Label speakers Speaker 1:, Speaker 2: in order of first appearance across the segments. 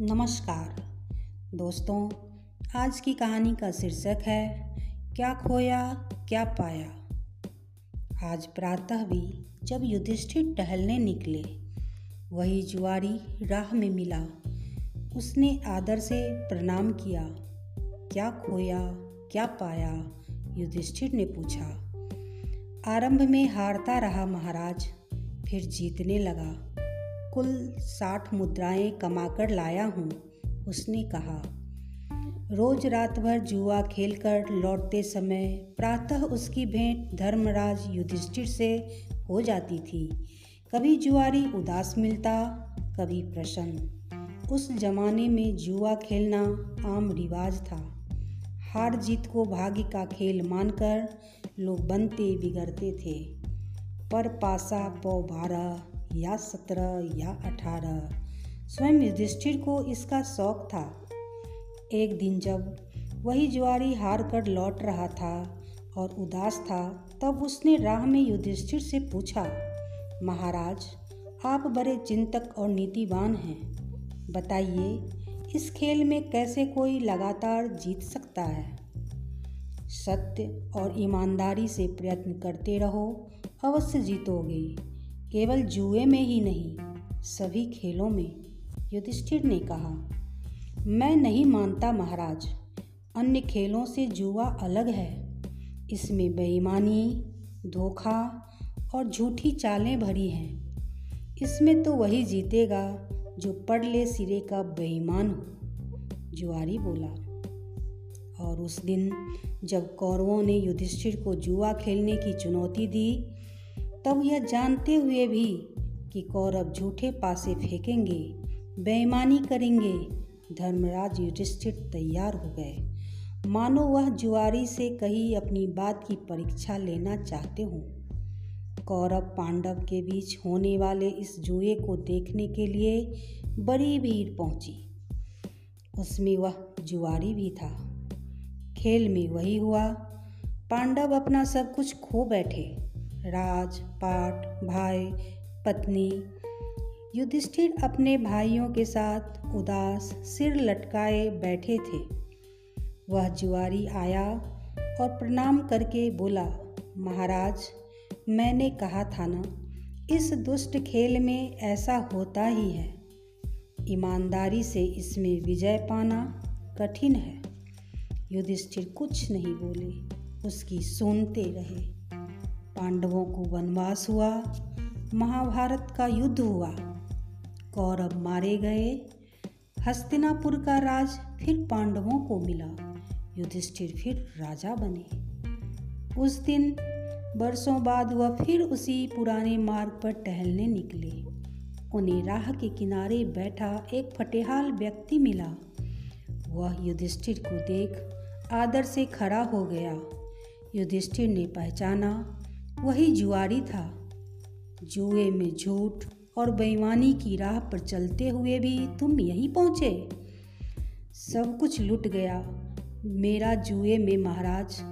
Speaker 1: नमस्कार। दोस्तों, आज की कहानी का शीर्षक है, क्या खोया, क्या पाया? आज प्रातः भी जब युधिष्ठिर टहलने निकले, वही जुआरी राह में मिला। उसने आदर से प्रणाम किया, क्या खोया, क्या पाया? युधिष्ठिर ने पूछा। आरंभ में हारता रहा महाराज, फिर जीतने लगा। कुल साठ मुद्राएँ कमाकर लाया हूँ, उसने कहा। रोज रात भर जुआ खेलकर लौटते समय प्रातः उसकी भेंट धर्मराज युधिष्ठिर से हो जाती थी। कभी जुआरी उदास मिलता, कभी प्रसन्न। उस जमाने में जुआ खेलना आम रिवाज था। हार जीत को भाग्य का खेल मानकर लोग बनते बिगड़ते थे। पर पासा पौ बारह या सत्रह या अठारह। स्वयं युधिष्ठिर को इसका शौक था। एक दिन जब वही जुआरी हार कर लौट रहा था और उदास था, तब उसने राह में युधिष्ठिर से पूछा, महाराज, आप बड़े चिंतक और नीतिवान हैं। बताइए, इस खेल में कैसे कोई लगातार जीत सकता है? सत्य और ईमानदारी से प्रयत्न करते रहो, अवश्य जीतोगे। केवल जुए में ही नहीं, सभी खेलों में, युधिष्ठिर ने कहा, मैं नहीं मानता महाराज, अन्य खेलों से जुआ अलग है। इसमें बेईमानी, धोखा और झूठी चालें भरी हैं। इसमें तो वही जीतेगा जो पढ़ ले सिरे का बेईमान हो, जुआरी बोला। और उस दिन जब कौरवों ने युधिष्ठिर को जुआ खेलने की चुनौती दी तब यह जानते हुए भी कि कौरव झूठे पासे फेंकेंगे, बेईमानी करेंगे। धर्मराज युधिष्ठिर तैयार हो गए। मानो वह जुआरी से कही अपनी बात की परीक्षा लेना चाहते हों। कौरव पांडव के बीच होने वाले इस जुए को देखने के लिए बड़ी भीड़ पहुँची। उसमें वह जुआरी भी था। खेल में वही हुआ। पांडव अपना सब कुछ खो बैठे। राज पाठ भाई, पत्नी, युधिष्ठिर अपने भाइयों के साथ उदास सिर लटकाए बैठे थे। वह जुआरी आया और प्रणाम करके बोला, महाराज, मैंने कहा था ना, इस दुष्ट खेल में ऐसा होता ही है। ईमानदारी से इसमें विजय पाना कठिन है। युधिष्ठिर कुछ नहीं बोले, उसकी सुनते रहे। पांडवों को वनवास हुआ। महाभारत का युद्ध हुआ। कौरव मारे गए। हस्तिनापुर का राज फिर पांडवों को मिला। युधिष्ठिर फिर राजा बने। उस दिन बरसों बाद वह फिर उसी पुराने मार्ग पर टहलने निकले। उन्हें राह के किनारे बैठा एक फटेहाल व्यक्ति मिला। वह युधिष्ठिर को देख आदर से खड़ा हो गया। युधिष्ठिर ने पहचाना वही जुआरी था। जुए में झूठ और बेईमानी की राह पर चलते हुए भी तुम यहीं पहुँचे। सब कुछ लुट गया। मेरा जुए में महाराज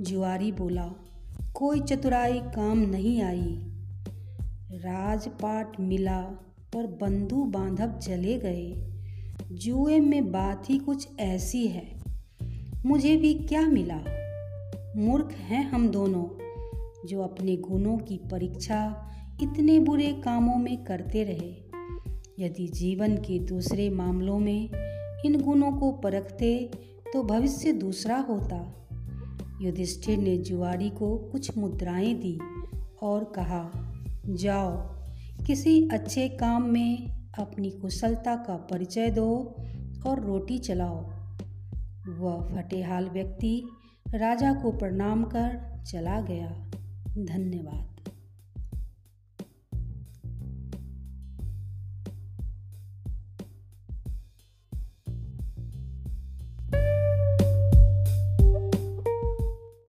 Speaker 1: जुआरी बोला, कोई चतुराई काम नहीं आई। राजपाट मिला पर बंधु बांधव चले गए। जुए में बात ही कुछ ऐसी है। मुझे भी क्या मिला? मूर्ख हैं हम दोनों। जो अपने गुणों की परीक्षा इतने बुरे कामों में करते रहे। यदि जीवन के दूसरे मामलों में इन गुणों को परखते तो भविष्य दूसरा होता। युधिष्ठिर ने जुआरी को कुछ मुद्राएँ दी और कहा, जाओ, किसी अच्छे काम में अपनी कुशलता का परिचय दो और रोटी चलाओ। वह फटेहाल व्यक्ति राजा को प्रणाम कर चला गया। धन्यवाद।